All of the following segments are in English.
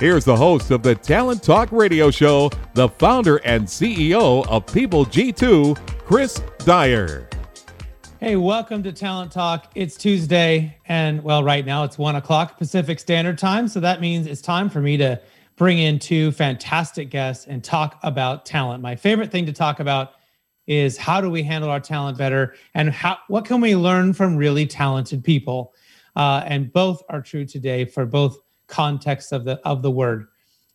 Here's the host of the Talent Talk radio show, the founder and CEO of People G2, Chris Dyer. Hey, welcome to Talent Talk. It's Tuesday, and well, right now it's one o'clock Pacific Standard Time. So that means it's time for me to bring in two fantastic guests and talk about talent. My favorite thing to talk about is how do we handle our talent better and how what can we learn from really talented people? Uh, and both are true today for both context of the of the word.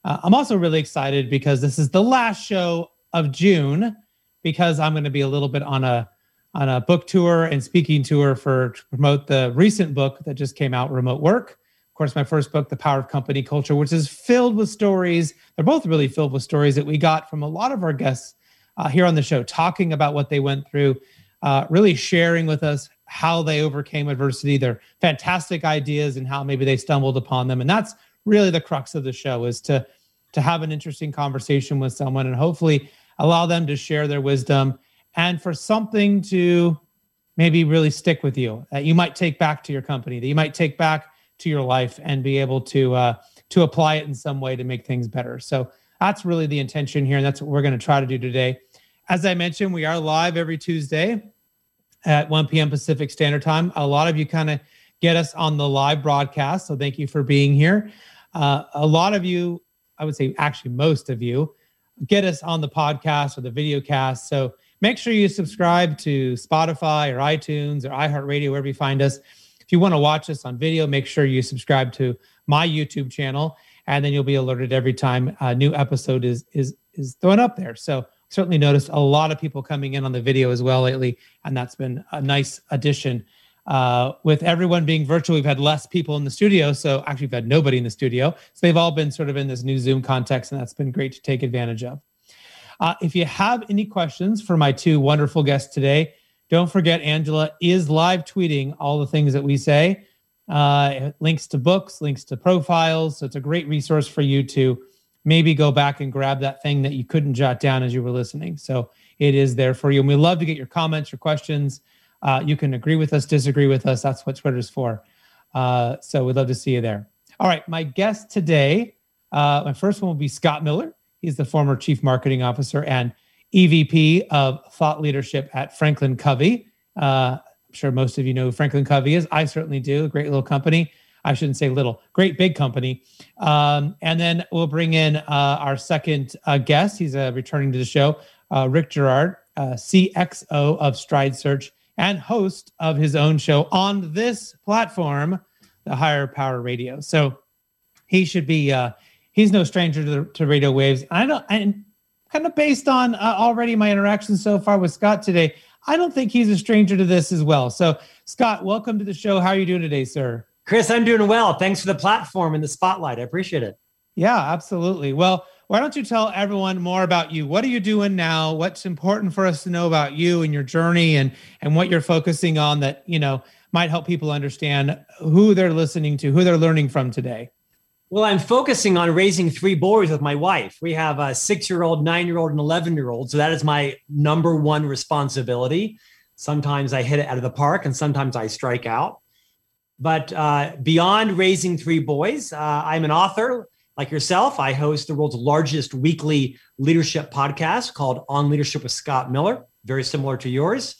Uh, I'm also really excited because this is the last show of June because I'm going to be a little bit on a on a book tour and speaking tour for to promote the recent book that just came out, Remote Work. Of course, my first book, The Power of Company Culture, which is filled with stories. They're both really filled with stories that we got from a lot of our guests uh, here on the show, talking about what they went through, uh, really sharing with us how they overcame adversity, their fantastic ideas, and how maybe they stumbled upon them. And that's really the crux of the show is to to have an interesting conversation with someone and hopefully allow them to share their wisdom and for something to maybe really stick with you that you might take back to your company that you might take back to your life and be able to uh, to apply it in some way to make things better. So that's really the intention here and that's what we're going to try to do today. As i mentioned we are live every tuesday at 1 p.m. Pacific Standard Time. A lot of you kind of get us on the live broadcast. So thank you for being here. Uh, a lot of you, I would say actually most of you, get us on the podcast or the video cast. So make sure you subscribe to Spotify or iTunes or iHeartRadio, wherever you find us. If you want to watch us on video, make sure you subscribe to my YouTube channel, and then you'll be alerted every time a new episode is is is thrown up there. So certainly noticed a lot of people coming in on the video as well lately, and that's been a nice addition. Uh, with everyone being virtual, we've had less people in the studio. So actually, we've had nobody in the studio. So they've all been sort of in this new Zoom context, and that's been great to take advantage of. Uh, if you have any questions for my two wonderful guests today, don't forget Angela is live tweeting all the things that we say, uh, links to books, links to profiles. So it's a great resource for you to maybe go back and grab that thing that you couldn't jot down as you were listening. So it is there for you. And we love to get your comments, your questions. Uh, you can agree with us, disagree with us. That's what Twitter's for. Uh, so we'd love to see you there. All right, my guest today, uh, my first one will be Scott Miller. He's the former chief marketing officer and EVP of thought leadership at Franklin Covey. Uh, I'm sure most of you know who Franklin Covey is. I certainly do. A great little company. I shouldn't say little, great big company. Um, and then we'll bring in uh, our second uh, guest. He's uh, returning to the show, uh, Rick Girard, uh, CXO of Stride Search and host of his own show on this platform, the Hire Power Radio. So he should be, uh, he's no stranger to, the, to radio waves. I don't, and kind of based on already my interactions so far with Scott today, I don't think he's a stranger to this as well. So, Scott, welcome to the show. How are you doing today, sir? Chris, I'm doing well. Thanks for the platform and the spotlight. I appreciate it. Yeah, absolutely. Well, why don't you tell everyone more about you? What are you doing now? What's important for us to know about you and your journey and and what you're focusing on that, you know, might help people understand who they're listening to, who they're learning from today? Well, I'm focusing on raising three boys with my wife. We have a six year old, nine year old, and 11 year old. So that is my number one responsibility. Sometimes I hit it out of the park and sometimes I strike out. But uh, beyond raising three boys, uh, I'm an author like yourself. I host the world's largest weekly leadership podcast called On Leadership with Scott Miller, very similar to yours.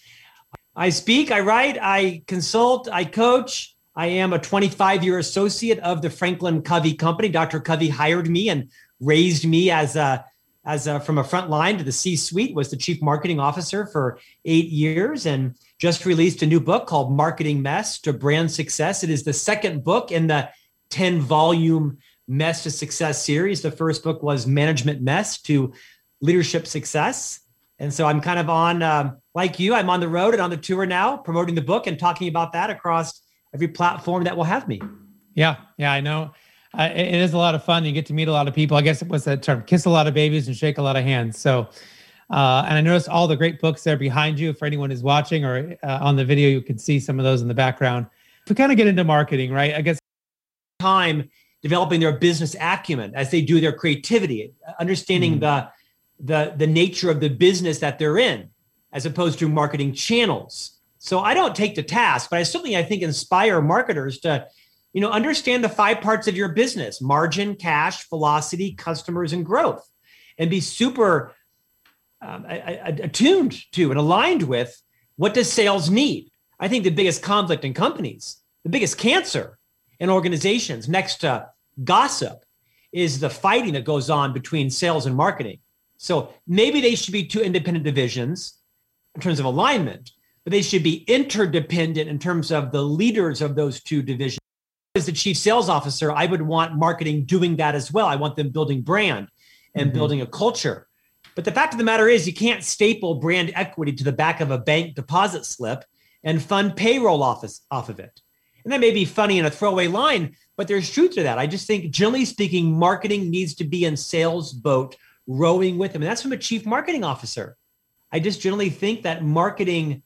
I speak, I write, I consult, I coach. I am a 25 year associate of the Franklin Covey Company. Dr. Covey hired me and raised me as a as a, from a front line to the C suite, was the chief marketing officer for eight years and just released a new book called Marketing Mess to Brand Success. It is the second book in the 10 volume Mess to Success series. The first book was Management Mess to Leadership Success. And so I'm kind of on, um, like you, I'm on the road and on the tour now, promoting the book and talking about that across every platform that will have me. Yeah, yeah, I know. Uh, it, is a lot of fun. You get to meet a lot of people. I guess it was that term: kiss a lot of babies and shake a lot of hands. So, uh, and I noticed all the great books there behind you. For anyone who's watching or uh, on the video, you can see some of those in the background. We kind of get into marketing, right? I guess time developing their business acumen as they do their creativity, understanding mm. the the the nature of the business that they're in, as opposed to marketing channels. So I don't take the task, but I certainly I think inspire marketers to, you know, understand the five parts of your business: margin, cash, velocity, customers, and growth, and be super um, attuned to and aligned with what does sales need. I think the biggest conflict in companies, the biggest cancer in organizations, next to gossip, is the fighting that goes on between sales and marketing. So maybe they should be two independent divisions in terms of alignment, but they should be interdependent in terms of the leaders of those two divisions. As the chief sales officer, I would want marketing doing that as well. I want them building brand and mm-hmm. building a culture. But the fact of the matter is, you can't staple brand equity to the back of a bank deposit slip and fund payroll office off of it. And that may be funny in a throwaway line, but there's truth to that. I just think, generally speaking, marketing needs to be in sales boat rowing with them. And that's from a chief marketing officer. I just generally think that marketing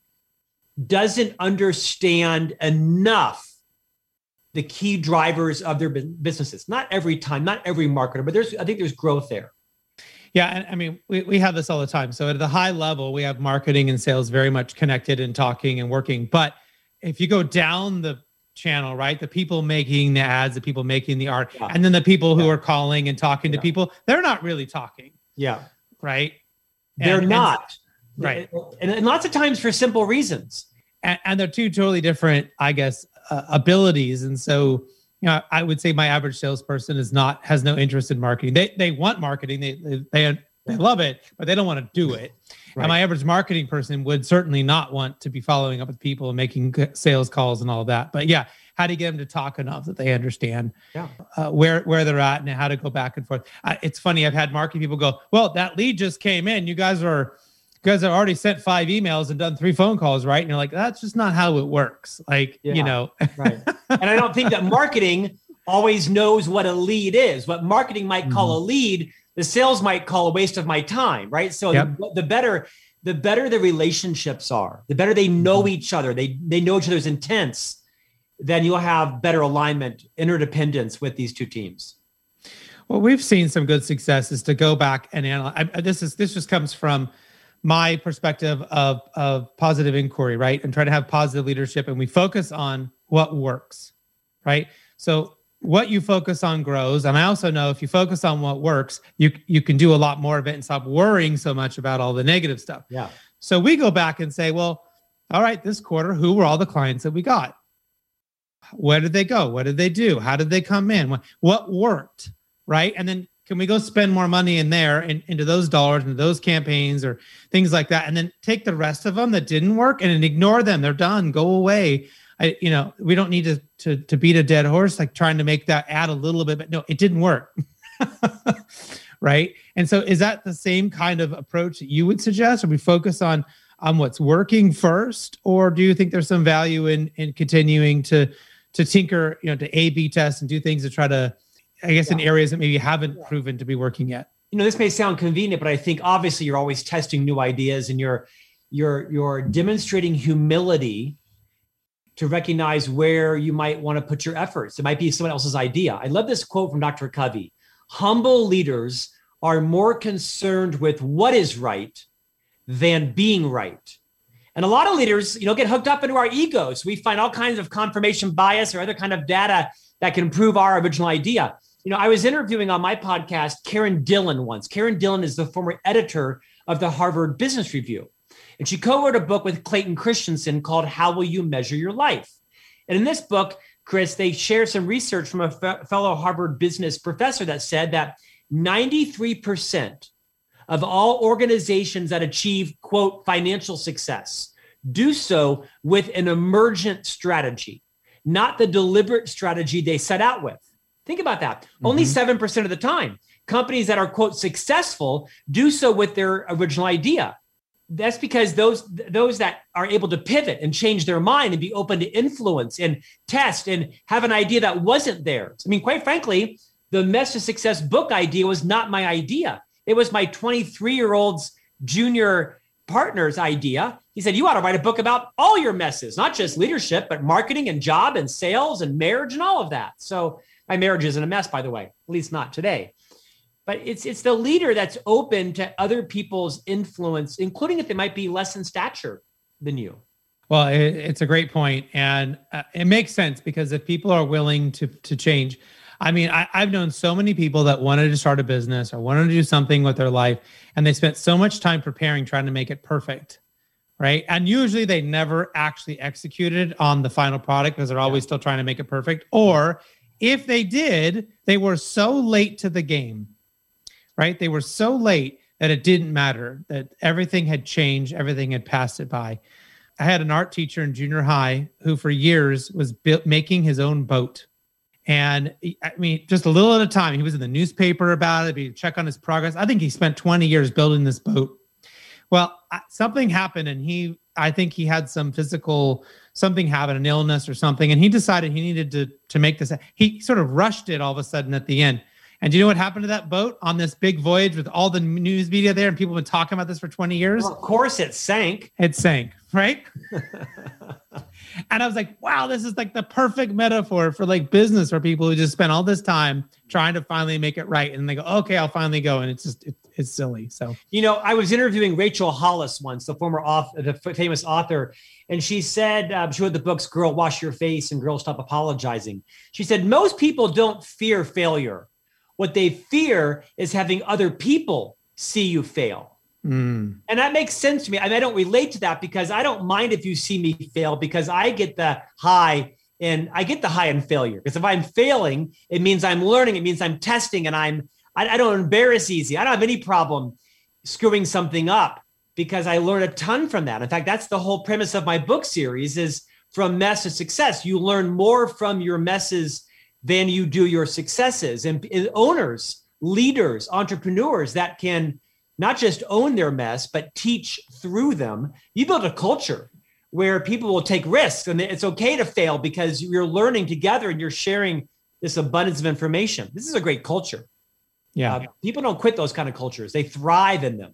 doesn't understand enough the key drivers of their businesses. Not every time, not every marketer, but there's I think there's growth there. Yeah, and I mean we, we have this all the time. So at the high level, we have marketing and sales very much connected and talking and working. But if you go down the channel, right? The people making the ads, the people making the art, yeah. and then the people who yeah. are calling and talking yeah. to people, they're not really talking. Yeah. Right. They're and, not. And, right. And, and, lots of times for simple reasons. And, and they're two totally different, I guess, uh, abilities. And so, you know, I would say my average salesperson is not has no interest in marketing. They they want marketing. They they they, love it, but they don't want to do it. Right. And my average marketing person would certainly not want to be following up with people and making sales calls and all that. But yeah, how to get them to talk enough that they understand yeah. uh, where where they're at and how to go back and forth. Uh, it's funny. I've had marketing people go, "Well, that lead just came in. You guys are." Guys have already sent five emails and done three phone calls, right? And you're like, that's just not how it works. Like, yeah, you know, right. And I don't think that marketing always knows what a lead is. What marketing might call mm-hmm. a lead the sales might call a waste of my time, right? So yep. the, the, better the better the relationships are, the better they know mm-hmm. each other, they they know each other's intents, then you'll have better alignment, interdependence with these two teams. Well, we've seen some good successes to go back and analyze. I, this is this just comes from my perspective of of positive inquiry, right? And try to have positive leadership, and we focus on what works, right? So what you focus on grows and i also know if you focus on what works you you can do a lot more of it and stop worrying so much about all the negative stuff. Yeah. So we go back and say well all right this quarter who were all the clients that we got? Where did they go? What did they do? How did they come in? What, what worked right? And then can we go spend more money in there and into those dollars into those campaigns or things like that and then take the rest of them that didn't work and ignore them they're done go away I, you know, we don't need to, to, to beat a dead horse, like trying to make that add a little bit, but no, it didn't work. right. And so is that the same kind of approach that you would suggest? Or we focus on, on what's working first, or do you think there's some value in, in continuing to, to tinker, you know, to A B test and do things to try to, I guess, yeah. in areas that maybe haven't yeah. proven to be working yet? You know, this may sound convenient, but I think obviously you're always testing new ideas and you're, you're, you're demonstrating humility to recognize where you might want to put your efforts. It might be someone else's idea. I love this quote from Dr. Covey Humble leaders are more concerned with what is right than being right. And a lot of leaders, you know, get hooked up into our egos. We find all kinds of confirmation bias or other kind of data that can prove our original idea. You know, I was interviewing on my podcast Karen Dillon once. Karen Dillon is the former editor of the Harvard Business Review. And she co wrote a book with Clayton Christensen called How Will You Measure Your Life? And in this book, Chris, they share some research from a fellow Harvard business professor that said that 93% of all organizations that achieve, quote, financial success do so with an emergent strategy, not the deliberate strategy they set out with. Think about that. Mm-hmm. Only 7% of the time, companies that are, quote, successful do so with their original idea. That's because those those that are able to pivot and change their mind and be open to influence and test and have an idea that wasn't theirs. I mean, quite frankly, the Mess to Success book idea was not my idea. It was my 23 year old's junior partner's idea. He said, You ought to write a book about all your messes, not just leadership, but marketing and job and sales and marriage and all of that. So my marriage isn't a mess, by the way, at least not today. But it's it's the leader that's open to other people's influence, including if they might be less in stature than you. Well, it, it's a great point, and uh, it makes sense because if people are willing to to change, I mean, I, I've known so many people that wanted to start a business or wanted to do something with their life, and they spent so much time preparing, trying to make it perfect, right? And usually they never actually executed on the final product because they're always yeah. still trying to make it perfect. Or if they did, they were so late to the game, right? They were so late that it didn't matter, that everything had changed, everything had passed it by. I had an art teacher in junior high who, for years, was making his own boat and I mean, just a little at a time, he was in the newspaper about it. He'd check on his progress. I think he spent 20 years building this boat. Well, something happened, and he, I think he had some physical, something happened, an illness or something, and he decided he needed to to make this. He sort of rushed it all of a sudden at the end. And do you know what happened to that boat on this big voyage with all the news media there and people have been talking about this for 20 years? Well, of course, it sank. It sank, right? and I was like, wow, this is like the perfect metaphor for like business for people who just spend all this time trying to finally make it right. And they go, okay, I'll finally go. And it's just, it, it's silly. So, you know, I was interviewing Rachel Hollis once, the former author, the famous author, and she said, uh, she wrote the books Girl, Wash Your Face and Girl, Stop Apologizing. She said, most people don't fear failure what they fear is having other people see you fail. Mm. And that makes sense to me. I, mean, I don't relate to that because I don't mind if you see me fail because I get the high and I get the high in failure. Because if I'm failing, it means I'm learning, it means I'm testing, and I'm I, I don't embarrass easy. I don't have any problem screwing something up because I learn a ton from that. In fact, that's the whole premise of my book series is from mess to success. You learn more from your messes than you do your successes. And, owners, leaders, entrepreneurs that can not just own their mess, but teach through them. You build a culture where people will take risks and it's okay to fail because you're learning together and you're sharing this abundance of information. This is a great culture. Yeah. Uh, people don't quit those kind of cultures, they thrive in them.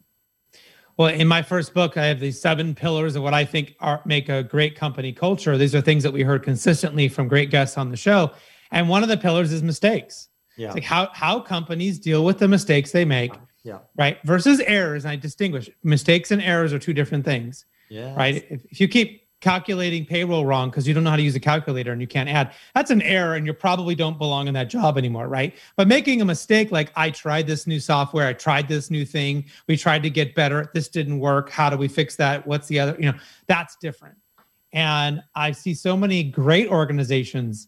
Well, in my first book, I have these seven pillars of what I think are make a great company culture. These are things that we heard consistently from great guests on the show. And one of the pillars is mistakes. Yeah. It's like how how companies deal with the mistakes they make. Yeah. Right. Versus errors. And I distinguish mistakes and errors are two different things. Yeah. Right. If, if you keep calculating payroll wrong because you don't know how to use a calculator and you can't add, that's an error and you probably don't belong in that job anymore. Right. But making a mistake like I tried this new software, I tried this new thing, we tried to get better. This didn't work. How do we fix that? What's the other? You know, that's different. And I see so many great organizations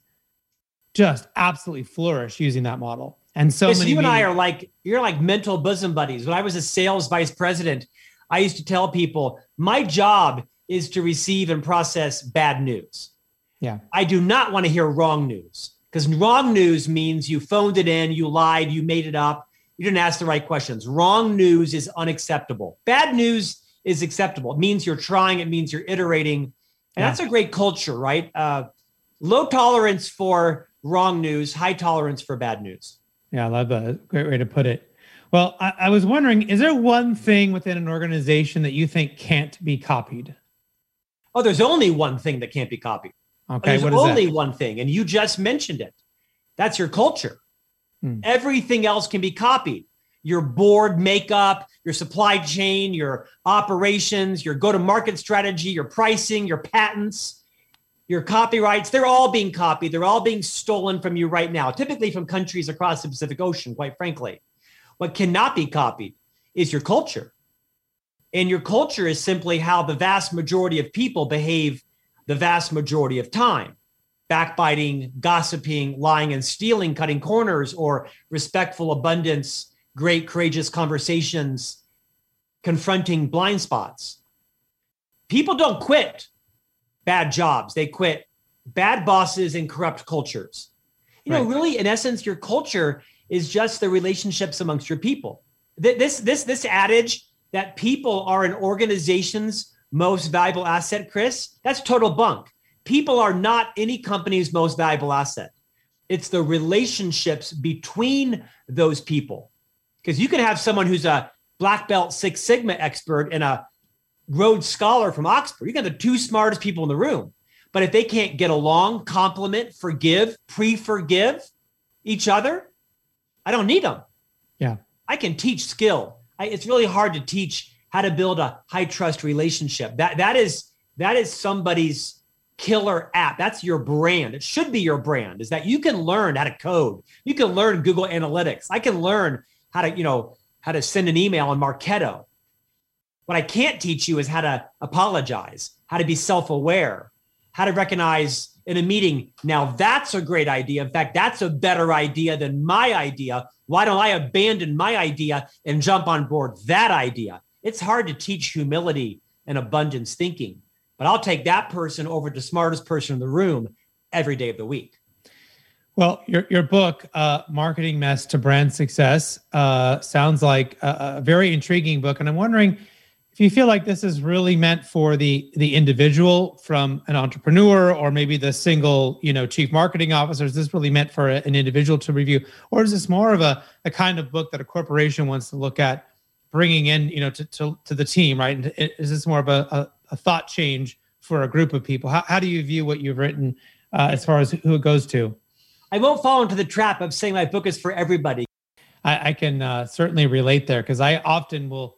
just absolutely flourish using that model. And so many. You and I are like you're like mental bosom buddies. When I was a sales vice president, I used to tell people my job is to receive and process bad news. Yeah. I do not want to hear wrong news because wrong news means you phoned it in, you lied, you made it up, you didn't ask the right questions. Wrong news is unacceptable. Bad news is acceptable. It means you're trying, it means you're iterating. And yeah. that's a great culture, right? Uh, low tolerance for wrong news, high tolerance for bad news. Yeah, I love that. Great way to put it. Well, I, I, was wondering, is there one thing within an organization that you think can't be copied? Oh, there's only one thing that can't be copied. Okay, there's only that? one thing, and you just mentioned it. That's your culture. Hmm. Everything else can be copied. Your board makeup, your supply chain, your operations, your go-to-market strategy, your pricing, your patents your copyrights, they're all being copied. They're all being stolen from you right now, typically from countries across the Pacific Ocean, quite frankly. What cannot be copied is your culture. And your culture is simply how the vast majority of people behave the vast majority of time backbiting, gossiping, lying and stealing, cutting corners, or respectful abundance, great, courageous conversations, confronting blind spots. People don't quit bad jobs, they quit bad bosses and corrupt cultures. You know, right. really, in essence, your culture is just the relationships amongst your people. This, this, this adage that people are an organization's most valuable asset, Chris, that's total bunk. People are not any company's most valuable asset. It's the relationships between those people. Because you can have someone who's a black belt Six Sigma expert and a Rhodes Scholar from Oxford. You got the two smartest people in the room. But if they can't get along, compliment, forgive, pre forgive each other, I don't need them. Yeah. I can teach skill. I, it's really hard to teach how to build a high trust relationship. That that is that is somebody's killer app. That's your brand. It should be your brand. Is that you can learn how to code. You can learn Google Analytics. I can learn how to, you know, how to send an email on Marketo. What I can't teach you is how to apologize, how to be self-aware, how to recognize in a meeting. Now that's a great idea. In fact, that's a better idea than my idea. Why don't I abandon my idea and jump on board that idea? It's hard to teach humility and abundance thinking, but I'll take that person over the smartest person in the room every day of the week. Well, your your book, uh, "Marketing Mess to Brand Success," uh, sounds like a, a, very intriguing book, and I'm wondering if you feel like this is really meant for the the individual from an entrepreneur or maybe the single you know chief marketing officer? Is this really meant for a, an individual to review? Or is this more of a, a kind of book that a corporation wants to look at bringing in you know to, to, to the team right? And is this more of a, a, a, thought change for a group of people? How, how do you view what you've written uh, as far as who it goes to? I won't fall into the trap of saying my book is for everybody. I, I can uh, certainly relate there because i often will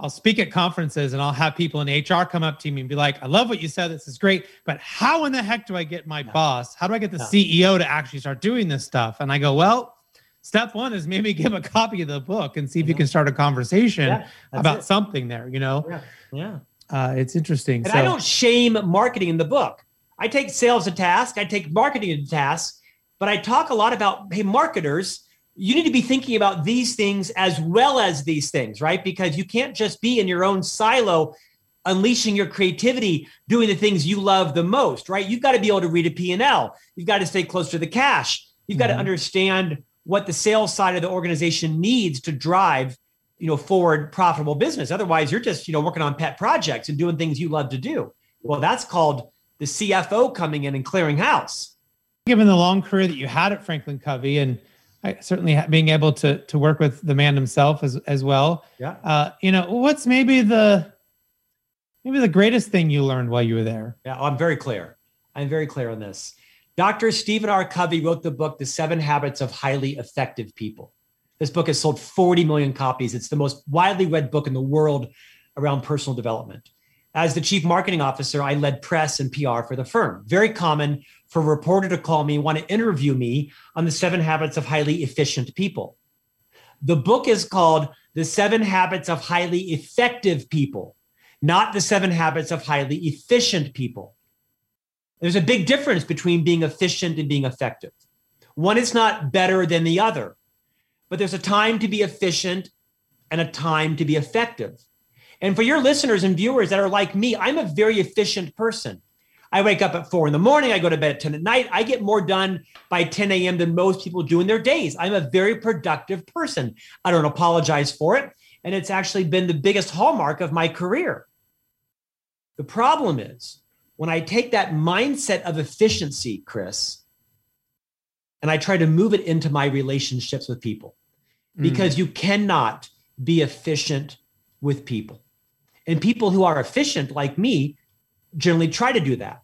I'll speak at conferences and I'll have people in HR come up to me and be like, I love what you said. This is great. But how in the heck do I get my no. boss? How do I get the no. CEO to actually start doing this stuff? And I go, well, step one is maybe give a copy of the book and see if you can start a conversation yeah, about it. something there, you know? Yeah. yeah. Uh, it's interesting. And so, I don't shame marketing in the book. I take sales to task, I take marketing to task, but I talk a lot about, hey, marketers, you need to be thinking about these things as well as these things, right? Because you can't just be in your own silo unleashing your creativity doing the things you love the most right? You've got to be able to read a p&l you've got to stay close to the cash. You've got mm-hmm. to understand what the sales side of the organization needs to drive you know forward profitable business. Otherwise you're just you know working on pet projects and doing things you love to do. Well that's called the cfo coming in and clearing house. Given the long career that you had at franklin covey and I, certainly being able to to work with the man himself as as well. Yeah. Uh, you know, what's maybe the maybe the greatest thing you learned while you were there? Yeah, I'm very clear. I'm very clear on this. Dr. Stephen R. Covey wrote the book, The Seven Habits of Highly Effective People. This book has sold 40 million copies. It's the most widely read book in the world around personal development. As the chief marketing officer, I led press and PR for the firm. Very common for a reporter to call me, want to interview me on the seven habits of highly efficient people. The book is called The Seven Habits of Highly Effective People, not The Seven Habits of Highly Efficient People. There's a big difference between being efficient and being effective. One is not better than the other, but there's a time to be efficient and a time to be effective. And for your listeners and viewers that are like me, I'm a very efficient person. I wake up at four in the morning. I go to bed at 10 at night. I get more done by 10 a.m. than most people do in their days. I'm a very productive person. I don't apologize for it. And it's actually been the biggest hallmark of my career. The problem is when I take that mindset of efficiency, Chris, and I try to move it into my relationships with people, mm. because mm. you cannot be efficient with people. And people who are efficient, like me, generally try to do that.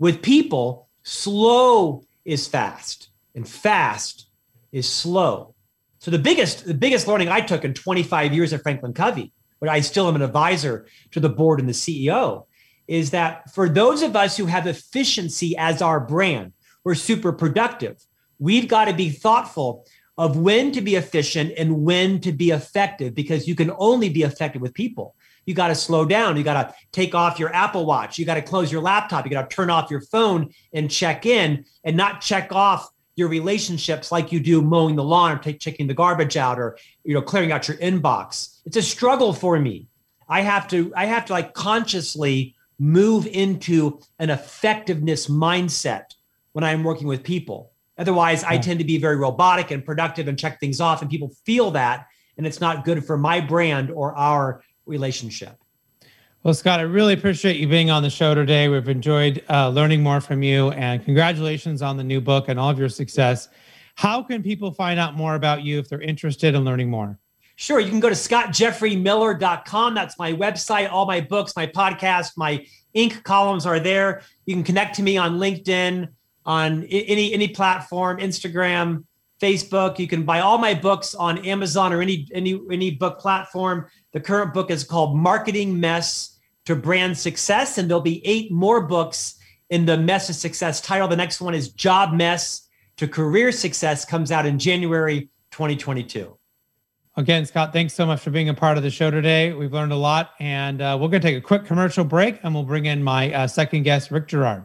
With people, slow is fast and fast is slow. So the biggest the biggest learning I took in 25 years at Franklin Covey, but I still am an advisor to the board and the CEO, is that for those of us who have efficiency as our brand, we're super productive. We've got to be thoughtful of when to be efficient and when to be effective because you can only be effective with people you got to slow down. You got to take off your Apple Watch. You got to close your laptop. You got to turn off your phone and check in and not check off your relationships like you do mowing the lawn or take, checking the garbage out or you know clearing out your inbox. It's a struggle for me I have to I have to like consciously move into an effectiveness mindset when I'm working with people. Otherwise, I tend to be very robotic and productive and check things off, and people feel that, and it's not good for my brand or our relationship. Well, Scott, I really appreciate you being on the show today. We've enjoyed uh, learning more from you, and congratulations on the new book and all of your success. How can people find out more about you if they're interested in learning more? Sure. You can go to scottjeffreymiller.com. That's my website. All my books, my podcast, my Inc. columns are there. You can connect to me on LinkedIn, on any any platform, Instagram, Facebook. You can buy all my books on Amazon or any any any book platform. The current book is called Marketing Mess to Brand Success, and there'll be eight more books in the Mess of Success title. The next one is Job Mess to Career Success, comes out in January 2022. Again, Scott, thanks so much for being a part of the show today. We've learned a lot, and uh, we're going to take a quick commercial break, and we'll bring in my uh, second guest, Rick Girard.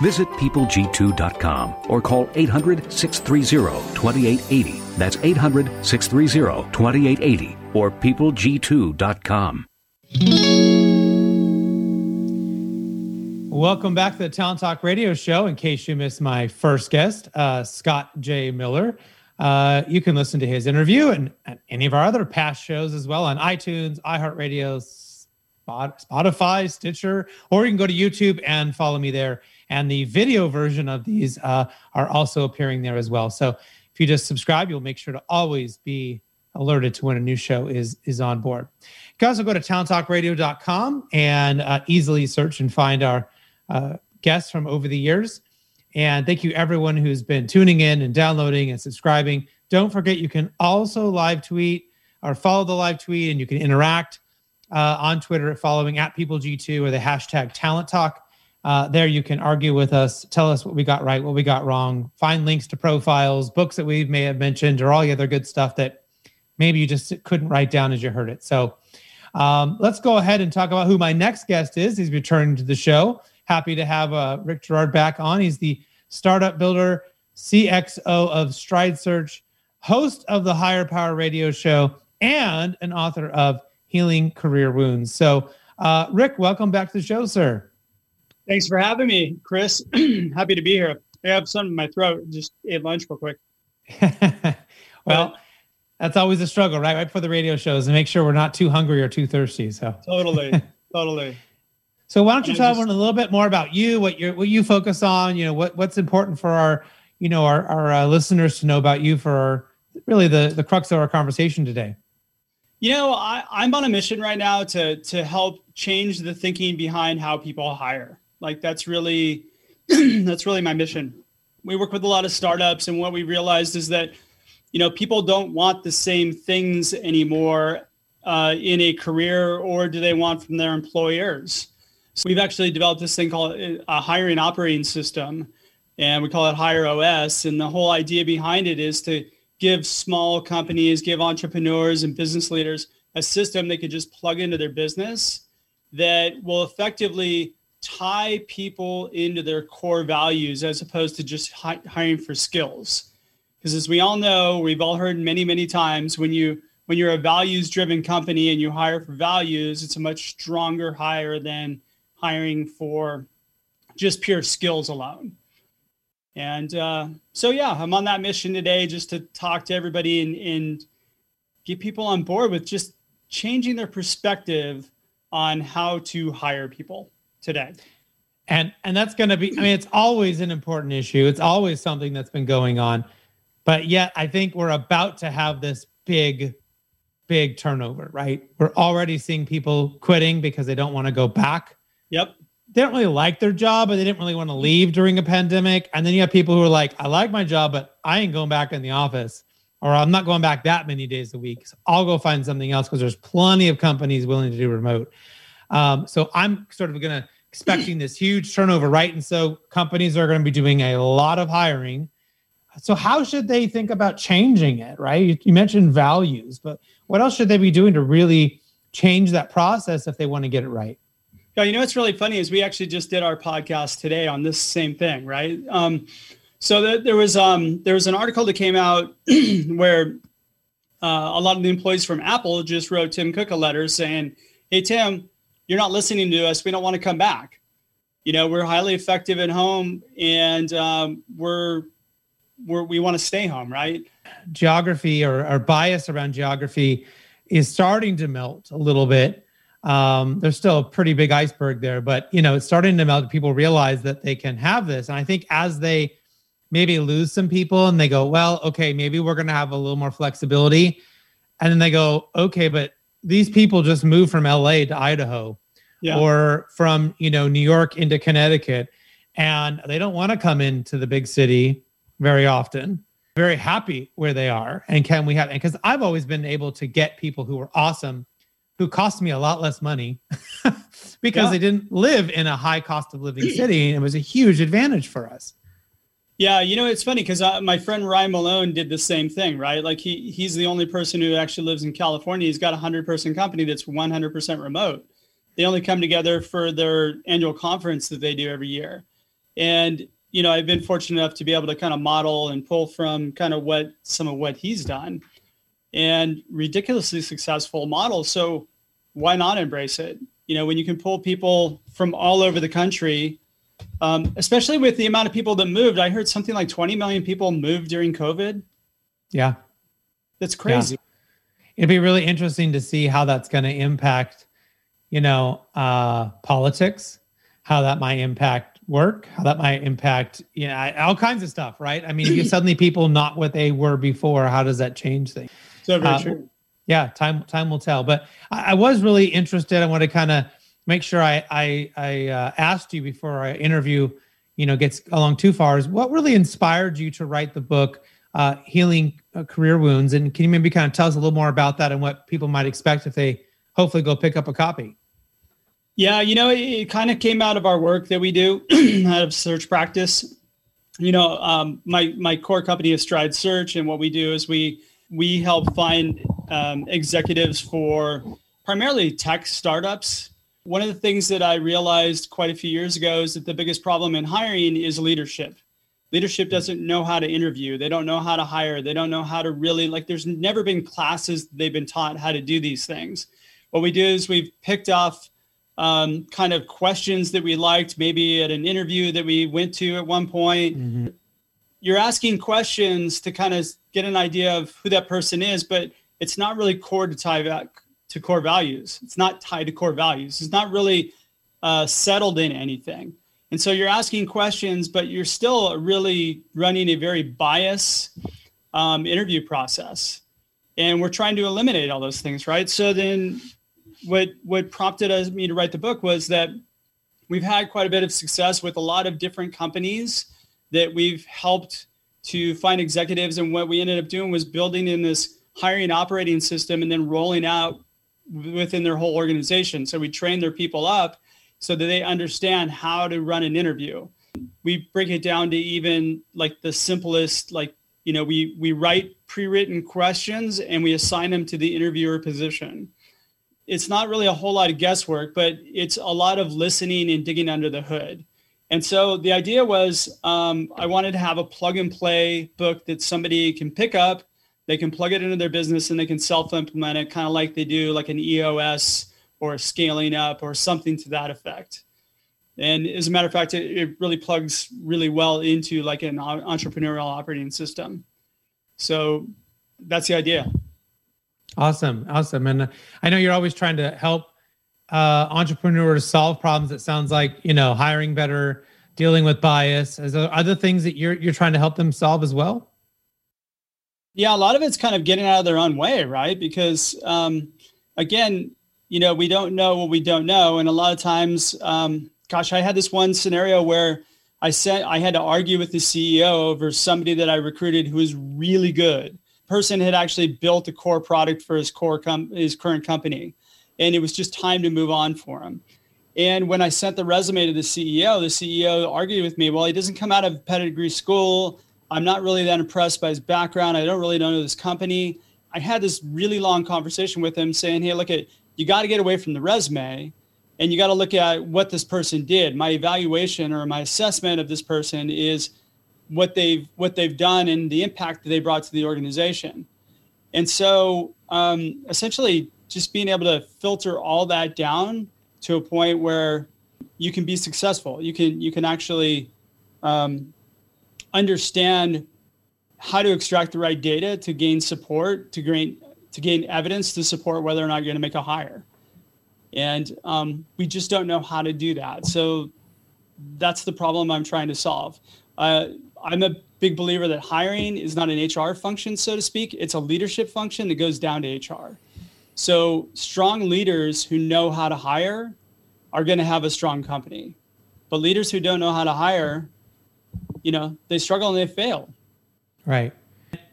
Visit peopleg2.com or call 800 630 2880. That's 800 630 2880 or peopleg2.com. Welcome back to the Talent Talk Radio Show. In case you missed my first guest, uh, Scott J. Miller, uh, you can listen to his interview and, and, any of our other past shows as well on iTunes, iHeartRadio, Spotify, Stitcher, or you can go to YouTube and follow me there. And the video version of these uh, are also appearing there as well. So if you just subscribe, you'll make sure to always be alerted to when a new show is is on board. You can also go to talenttalkradio.com and uh, easily search and find our uh, guests from over the years. And thank you everyone who's been tuning in and downloading and subscribing. Don't forget you can also live tweet or follow the live tweet and you can interact uh, on Twitter at following at PeopleG2 or the hashtag Talent Talk. Uh, there you can argue with us, tell us what we got right, what we got wrong, find links to profiles, books that we may have mentioned, or all the other good stuff that maybe you just couldn't write down as you heard it. So um, let's go ahead and talk about who my next guest is. He's returning to the show. Happy to have uh, Rick Girard back on. He's the startup builder, CXO of Stride Search, host of the Hire Power Radio Show, and an author of Healing Career Wounds. So, uh, Rick, welcome back to the show, sir. Thanks for having me, Chris. Happy to be here. I have something in my throat. Just ate lunch real quick. well, that's always a struggle, right? Right for the radio shows and make sure we're not too hungry or too thirsty. So totally, totally. So why don't you tell just, a little bit more about you, what you what you focus on, you know, what what's important for our, you know, our our uh, listeners to know about you for our, really the the crux of our conversation today. You know, I, I'm on a mission right now to to help change the thinking behind how people hire. Like that's really that's really my mission. We work with a lot of startups, and what we realized is that you know people don't want the same things anymore uh, in a career, or do they want from their employers? So we've actually developed this thing called a hiring operating system, and we call it Hire OS. And the whole idea behind it is to give small companies, give entrepreneurs and business leaders a system they could just plug into their business that will effectively tie people into their core values as opposed to just hi- hiring for skills. Because as we all know we've all heard many many times when you when you're a values driven company and you hire for values it's a much stronger hire than hiring for just pure skills alone. And uh, so yeah i'm on that mission today just to talk to everybody and, and get people on board with just changing their perspective on how to hire people today. And and that's going to be I mean it's always an important issue. It's always something that's been going on. But yet I think we're about to have this big big turnover, right? We're already seeing people quitting because they don't want to go back. Yep. They don't really like their job, but they didn't really want to leave during a pandemic. And then you have people who are like, I like my job, but I ain't going back in the office or I'm not going back that many days a week. So I'll go find something else because there's plenty of companies willing to do remote. Um, so I'm sort of going to expecting this huge turnover, right? And so companies are going to be doing a lot of hiring. So how should they think about changing it, right? You, you mentioned values, but what else should they be doing to really change that process if they want to get it right? Yeah, you know what's really funny is we actually just did our podcast today on this same thing, right? Um, so the, there was um, there was an article that came out where uh, a lot of the employees from Apple just wrote Tim Cook a letter saying, "Hey Tim, you're not listening to us. We don't want to come back. You know, we're highly effective at home, and um, we're we're we want to stay home, right?" Geography or, or bias around geography is starting to melt a little bit um, there's still a pretty big iceberg there, but you know, it's starting to melt. People realize that they can have this, and I think as they maybe lose some people and they go, well, okay, maybe we're going to have a little more flexibility, and then they go, okay, but these people just moved from LA to Idaho, yeah. or from you know New York into Connecticut, and they don't want to come into the big city very often. Very happy where they are, and can we have? Because I've always been able to get people who are awesome who cost me a lot less money because yeah. they didn't live in a high cost of living city and it was a huge advantage for us yeah you know it's funny because uh, my friend ryan malone did the same thing right like he he's the only person who actually lives in california he's got a 100 person company that's 100% remote they only come together for their annual conference that they do every year and you know i've been fortunate enough to be able to kind of model and pull from kind of what some of what he's done and ridiculously successful model so why not embrace it? You know, when you can pull people from all over the country, um, especially with the amount of people that moved. I heard something like 20 million people moved during COVID. Yeah. That's crazy. Yeah. It'd be really interesting to see how that's going to impact, you know, uh, politics, how that might impact work, how that might impact, you know, all kinds of stuff, right? I mean, if suddenly people not what they were before, how does that change things? So very uh, true yeah, time time will tell. But I, I was really interested. I want to kind of make sure I I, I uh, asked you before our interview, you know, gets along too far. Is what really inspired you to write the book, uh, "Healing uh, Career Wounds"? And can you maybe kind of tell us a little more about that and what people might expect if they hopefully go pick up a copy? Yeah, you know, it, it kind of came out of our work that we do out of search practice. You know, um, my my core company is Stride Search, and what we do is we we help find um, executives for primarily tech startups. One of the things that I realized quite a few years ago is that the biggest problem in hiring is leadership. Leadership doesn't know how to interview. They don't know how to hire. They don't know how to really, like, there's never been classes they've been taught how to do these things. What we do is we've picked off um, kind of questions that we liked, maybe at an interview that we went to at one point. Mm-hmm. You're asking questions to kind of get an idea of who that person is, but it's not really core to tie back to core values. It's not tied to core values. It's not really uh, settled in anything. And so you're asking questions, but you're still really running a very biased um, interview process. And we're trying to eliminate all those things, right? So then what what prompted us me to write the book was that we've had quite a bit of success with a lot of different companies that we've helped to find executives. And what we ended up doing was building in this hiring operating system and then rolling out within their whole organization. So we train their people up so that they understand how to run an interview. We break it down to even like the simplest, like, you know, we, we write pre-written questions and we assign them to the interviewer position. It's not really a whole lot of guesswork, but it's a lot of listening and digging under the hood. And so the idea was um, I wanted to have a plug and play book that somebody can pick up they can plug it into their business and they can self-implement it kind of like they do like an EOS or scaling up or something to that effect. And as a matter of fact, it, it really plugs really well into like an entrepreneurial operating system. So that's the idea. Awesome. Awesome. And I know you're always trying to help uh, entrepreneurs solve problems? It sounds like you know hiring better, dealing with bias. Is there other things that you're you're trying to help them solve as well? Yeah, a lot of it's kind of getting out of their own way, right? Because um, again, you know, we don't know what we don't know, and a lot of times, um, gosh, I had this one scenario where I said I had to argue with the CEO over somebody that I recruited who was really good. Person had actually built a core product for his core com- his current company, and it was just time to move on for him. And when I sent the resume to the CEO, the CEO argued with me, well, he doesn't come out of pedigree school. I'm not really that impressed by his background. I don't really know this company. I had this really long conversation with him saying, hey, look at you got to get away from the resume and you got to look at what this person did. My evaluation or my assessment of this person is what they've what they've done and the impact that they brought to the organization. And so um, essentially just being able to filter all that down to a point where you can be successful. You can you can actually um, understand how to extract the right data to gain support, to gain to gain evidence to support whether or not you're going to make a hire. And um, we just don't know how to do that. So that's the problem I'm trying to solve. Uh, I'm a big believer that hiring is not an HR function, so to speak. It's a leadership function that goes down to HR. So strong leaders who know how to hire are going to have a strong company. But leaders who don't know how to hire, you know, they struggle and they fail. Right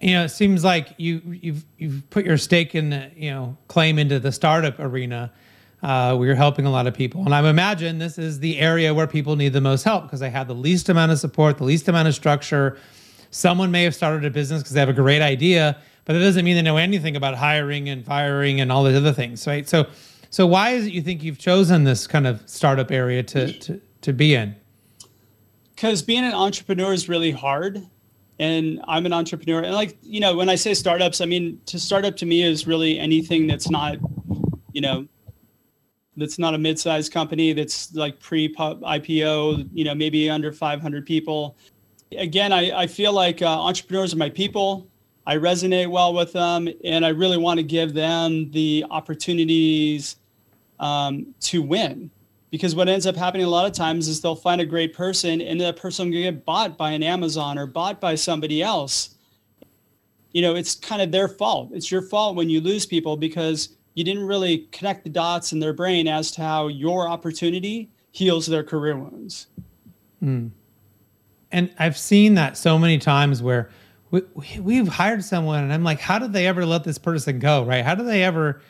you know, it seems like you you've you've put your stake in the you know claim into the startup arena. Uh, where you're helping a lot of people, and I imagine this is the area where people need the most help because they have the least amount of support, the least amount of structure. Someone may have started a business because they have a great idea, but that doesn't mean they know anything about hiring and firing and all these other things, right? So, so why is it you think you've chosen this kind of startup area to to to be in? Because being an entrepreneur is really hard and I'm an entrepreneur. And like, you know, when I say startups, I mean, to startup to me is really anything that's not, you know, that's not a mid-sized company that's like pre-IPO, you know, maybe under 500 people. Again, I, I feel like uh, entrepreneurs are my people. I resonate well with them, and I really want to give them the opportunities um, to win because what ends up happening a lot of times is they'll find a great person and that person will get bought by an Amazon or bought by somebody else. You know, it's kind of their fault. It's your fault when you lose people because you didn't really connect the dots in their brain as to how your opportunity heals their career wounds. Mm. And I've seen that so many times where we, we, have hired someone and I'm like, how did they ever let this person go? Right. How do they ever,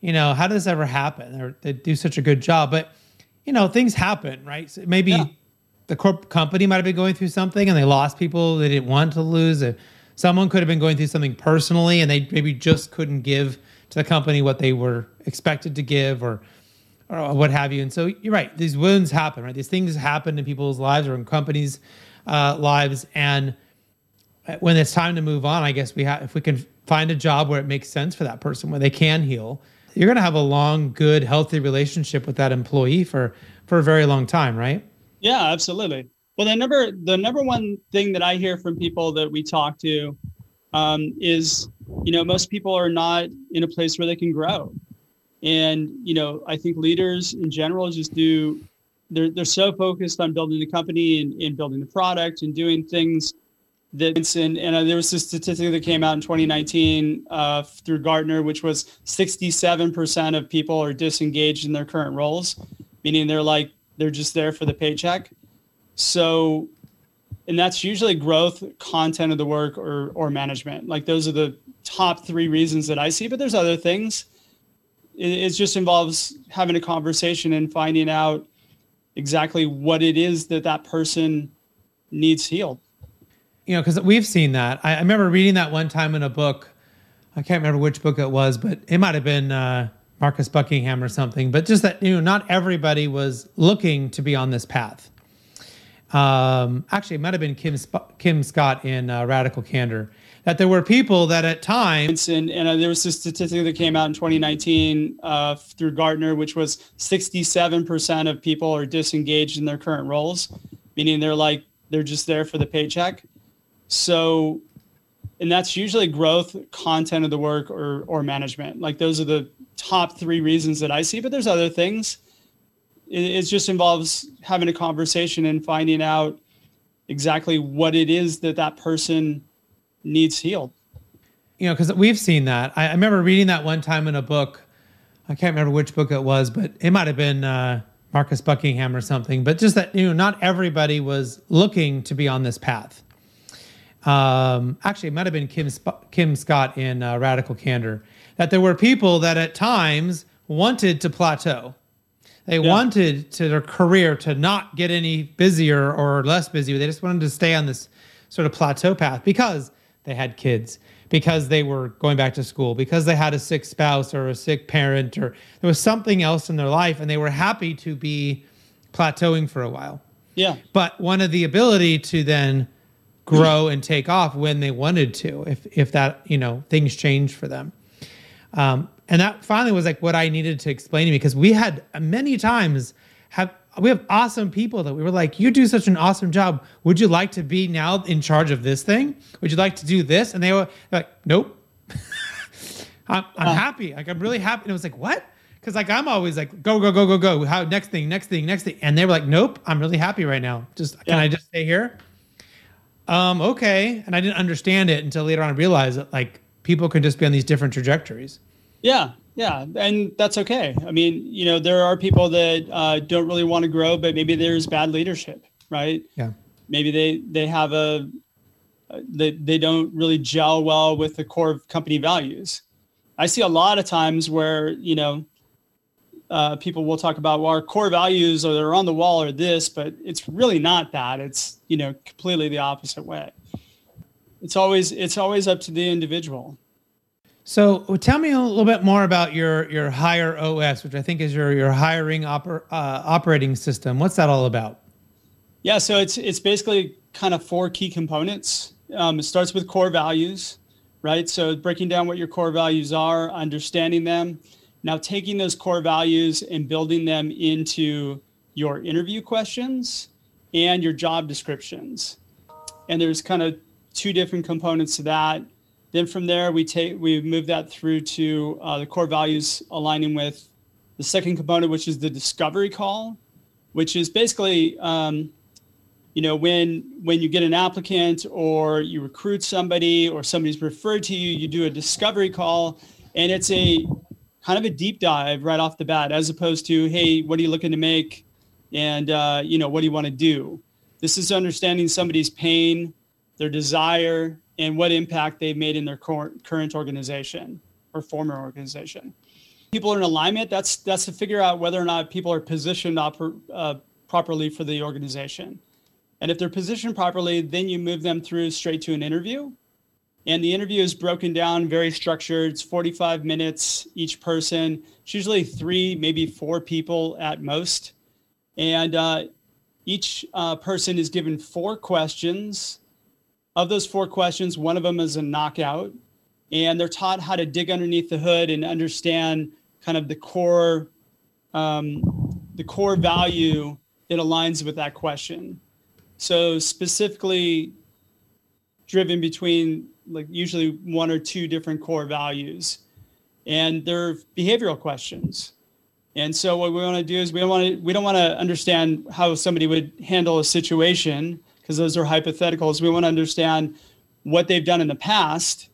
you know, how does this ever happen? Or they do such a good job. But you know, things happen, right? So maybe yeah. the corp company might have been going through something and they lost people they didn't want to lose. Someone could have been going through something personally and they maybe just couldn't give to the company what they were expected to give or or what have you. And so you're right, these wounds happen, right? These things happen in people's lives or in companies' uh, lives. And when it's time to move on, I guess we have, if we can find a job where it makes sense for that person, where they can heal, you're going to have a long, good, healthy relationship with that employee for for a very long time, right? Yeah, absolutely. Well, the number the number one thing that I hear from people that we talk to um, is, you know, most people are not in a place where they can grow, and you know, I think leaders in general just do. They're they're so focused on building the company and, and building the product and doing things that and, and uh, there was a statistic that came out in 2019 uh, through Gartner, which was 67% of people are disengaged in their current roles, meaning they're like they're just there for the paycheck. So, and that's usually growth, content of the work, or or management. Like those are the top three reasons that I see. But there's other things. It, it just involves having a conversation and finding out exactly what it is that that person needs healed you know, because we've seen that. I, I, remember reading that one time in a book. I can't remember which book it was, but it might have been uh, Marcus Buckingham or something. But just that, you know, not everybody was looking to be on this path. Um, actually, it might have been Kim, Sp- Kim Scott in uh, Radical Candor. That there were people that at times. And, and uh, there was a statistic that came out in 2019 uh, through Gartner, which was 67% of people are disengaged in their current roles, meaning they're like, they're just there for the paycheck. So, and that's usually growth, content of the work, or or management. Like those are the top three reasons that I see. But there's other things. It, it just involves having a conversation and finding out exactly what it is that that person needs healed. You know, because we've seen that. I, I, remember reading that one time in a book. I can't remember which book it was, but it might have been uh, Marcus Buckingham or something. But just that, you know, not everybody was looking to be on this path. Um, actually, it might have been Kim, Sp- Kim Scott in uh, Radical Candor. That there were people that at times wanted to plateau. They yeah. wanted to their career to not get any busier or less busy. They just wanted to stay on this sort of plateau path because they had kids, because they were going back to school, because they had a sick spouse or a sick parent, or there was something else in their life, and they were happy to be plateauing for a while. Yeah. But wanted the ability to then grow and take off when they wanted to, if if that you know things changed for them. Um, and that finally was like what I needed to explain to me because we had many times have we have awesome people that we were like, you do such an awesome job. Would you like to be now in charge of this thing? Would you like to do this? And they were like, nope. I'm, I'm uh, happy. Like I'm really happy. And it was like, what? Because like I'm always like, go, go, go, go, go. How next thing, next thing, next thing. And they were like, nope. I'm really happy right now. Just yeah. can I just stay here? Um, okay. And I didn't understand it until later on I realized that like people can just be on these different trajectories. Yeah, yeah, and that's okay. I mean, you know, there are people that uh, don't really want to grow, but maybe there's bad leadership, right? Yeah. Maybe they they have a they they don't really gel well with the core company values. I see a lot of times where you know uh, people will talk about well, our core values or they're on the wall or this, but it's really not that. It's you know completely the opposite way. It's always it's always up to the individual. So tell me a little bit more about your your Hire OS, which I think is your your hiring oper, uh, operating system. What's that all about? Yeah, so it's it's basically kind of four key components. Um, it starts with core values, right? So breaking down what your core values are, understanding them, now taking those core values and building them into your interview questions and your job descriptions. And there's kind of two different components to that then from there, we take we move that through to uh, the core values aligning with the second component, which is the discovery call, which is basically um, you know when when you get an applicant or you recruit somebody or somebody's referred to you, you do a discovery call, and it's a kind of a deep dive right off the bat, as opposed to hey, what are you looking to make, and uh, you know what do you want to do. This is understanding somebody's pain, their desire, and what impact they've made in their current organization or former organization. People are in alignment. That's that's to figure out whether or not people are positioned uh, properly for the organization. And if they're positioned properly, then you move them through straight to an interview. And the interview is broken down, very structured. It's 45 minutes each person. It's usually three, maybe four people at most. And uh, each uh, person is given four questions of those four questions, one of them is a knockout, and they're taught how to dig underneath the hood and understand kind of the core, um, the core value that aligns with that question. So specifically driven between like usually one or two different core values, and they're behavioral questions. And so what we want to do is we don't want to we don't want to understand how somebody would handle a situation because those are hypotheticals. We want to understand what they've done in the past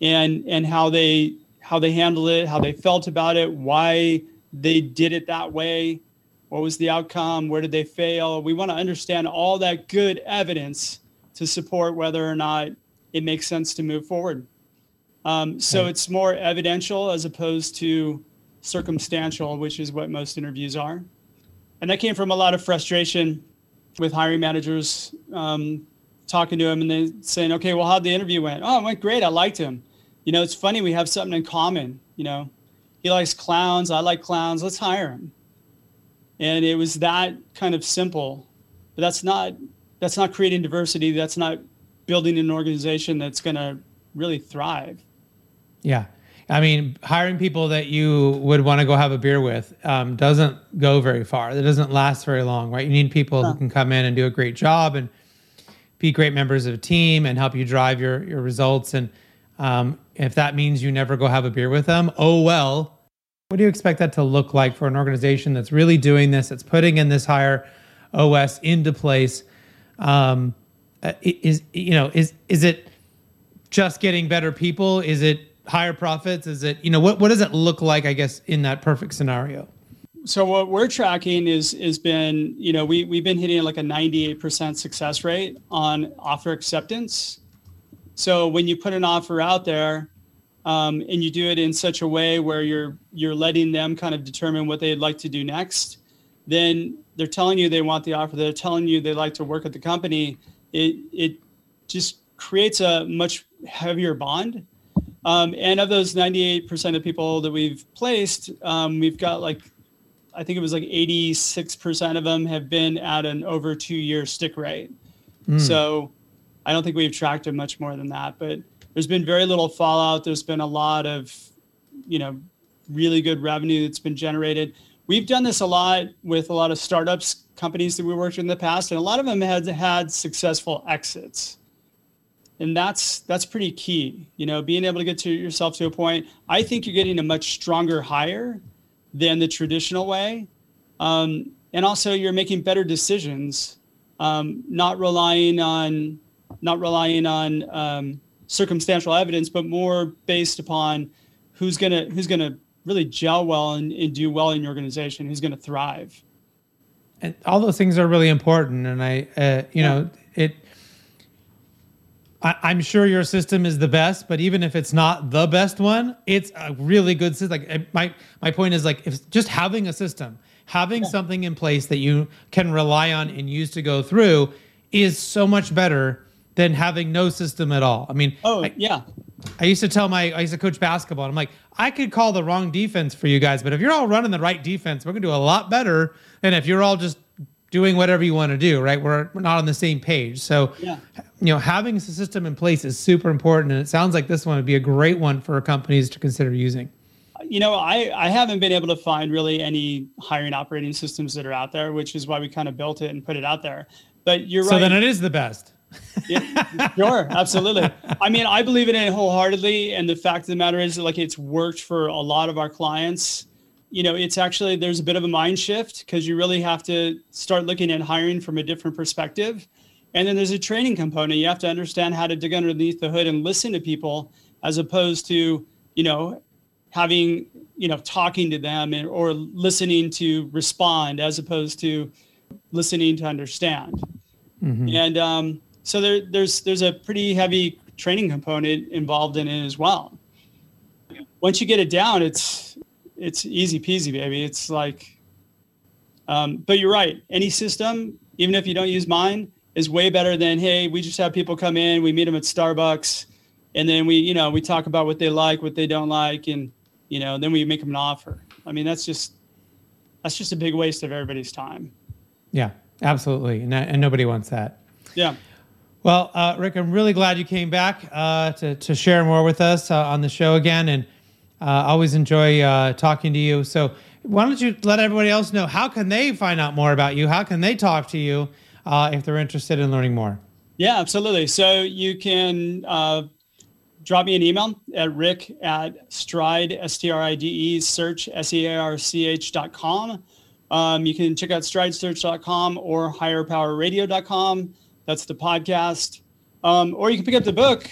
and and how they how they handled it, how they felt about it, why they did it that way, what was the outcome, where did they fail. We want to understand all that good evidence to support whether or not it makes sense to move forward. Um, so it's more evidential as opposed to circumstantial, which is what most interviews are. And that came from a lot of frustration with hiring managers, um, talking to him and they saying, okay, well, how'd the interview went? Oh, it went great. I liked him. You know, it's funny. We have something in common. You know, he likes clowns. I like clowns. Let's hire him. And it was that kind of simple, but that's not, that's not creating diversity. That's not building an organization that's going to really thrive. Yeah. I mean, hiring people that you would want to go have a beer with um, doesn't go very far. It doesn't last very long, right? You need people who can come in and do a great job and be great members of a team and help you drive your your results. And um, if that means you never go have a beer with them, oh well. What do you expect that to look like for an organization that's really doing this, that's putting in this Hire OS into place? Um, uh, is you know is is it just getting better people? Is it higher profits? Is it you know what what does it look like? I guess in that perfect scenario. So what we're tracking is is been you know we we've been hitting like a 98% success rate on offer acceptance. So when you put an offer out there, um, and you do it in such a way where you're you're letting them kind of determine what they'd like to do next, then they're telling you they want the offer. They're telling you they like to work at the company. It it just creates a much heavier bond. Um, and of those 98% of people that we've placed, um, we've got like I think it was like 86% of them have been at an over two year stick rate. Mm. So I don't think we've tracked it much more than that, but there's been very little fallout. There's been a lot of, you know, really good revenue that's been generated. We've done this a lot with a lot of startups, companies that we worked with in the past, and a lot of them had had successful exits. And that's that's pretty key. You know, being able to get to yourself to a point. I think you're getting a much stronger hire than the traditional way, um, and also you're making better decisions, um, not relying on not relying on um, circumstantial evidence, but more based upon who's gonna who's gonna really gel well and, and do well in your organization, who's gonna thrive. And all those things are really important. And I, uh, you yeah. know. I, am sure your system is the best, but even if it's not the best one, it's a really good system. Like eh, my my point is like if just having a system, having yeah. something in place that you can rely on and use to go through is so much better than having no system at all. I mean, oh I, yeah. I used to tell my I used to coach basketball. And I'm like, I could call the wrong defense for you guys, but if you're all running the right defense, we're gonna do a lot better than if you're all just doing whatever you want to do. Right? We're we're not on the same page. So, yeah. you know, having a system in place is super important, and it sounds like this one would be a great one for companies to consider using. You know, I, I haven't been able to find really any hiring operating systems that are out there, which is why we kind of built it and put it out there. But you're so right. So then it is the best yeah, sure, absolutely. I mean, I believe in it wholeheartedly, and the fact of the matter is, like, it's worked for a lot of our clients. You know, it's actually there's a bit of a mind shift because you really have to start looking at hiring from a different perspective, and then there's a training component. You have to understand how to dig underneath the hood and listen to people, as opposed to you know having you know talking to them and, or listening to respond, as opposed to listening to understand. Mm-hmm. And um, so there, there's there's a pretty heavy training component involved in it as well. Once you get it down, it's it's easy peasy, baby. It's like, um, but you're right. Any system, even if you don't use mine, is way better than hey, we just have people come in, we meet them at Starbucks, and then we you know we talk about what they like, what they don't like, and you know then we make them an offer. I mean that's just that's just a big waste of everybody's time. Yeah, absolutely, and, and nobody wants that. Yeah. Well, uh, Rick, I'm really glad you came back uh, to, to share more with us uh, on the show again. And uh, always enjoy uh, talking to you. So, why don't you let everybody else know how can they find out more about you? How can they talk to you uh, if they're interested in learning more? Yeah, absolutely. So, you can drop me an email at rick at stride, S T R I D E, search, S E A R C H dot com. Um, you can check out stridesearch.com or hirepowerradio.com. That's the podcast. Um, or you can pick up the book.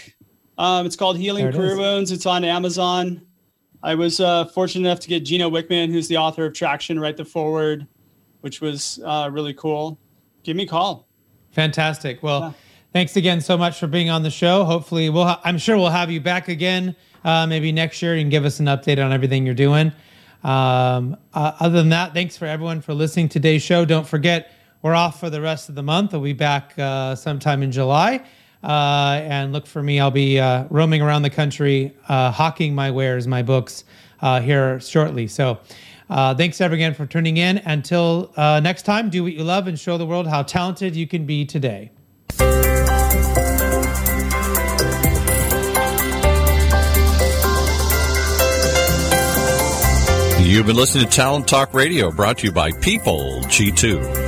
Um, it's called Healing it Career is. Wounds. It's on Amazon. I was uh, fortunate enough to get Gino Wickman, who's the author of Traction, write the foreword, which was uh, really cool. Give me a call. Fantastic. Well, yeah. thanks again so much for being on the show. Hopefully, we'll ha- I'm sure we'll have you back again uh, maybe next year and give us an update on everything you're doing. Um, uh, other than that, thanks for everyone for listening to today's show. Don't forget we're off for the rest of the month. We'll be back uh, sometime in July. Uh, and look for me. I'll be uh, roaming around the country, uh, hawking my wares, my books uh, here shortly. So uh, thanks ever again for tuning in. Until next time, do what you love and show the world how talented you can be today. You've been listening to TalentTalk Radio, brought to you by PeopleG2.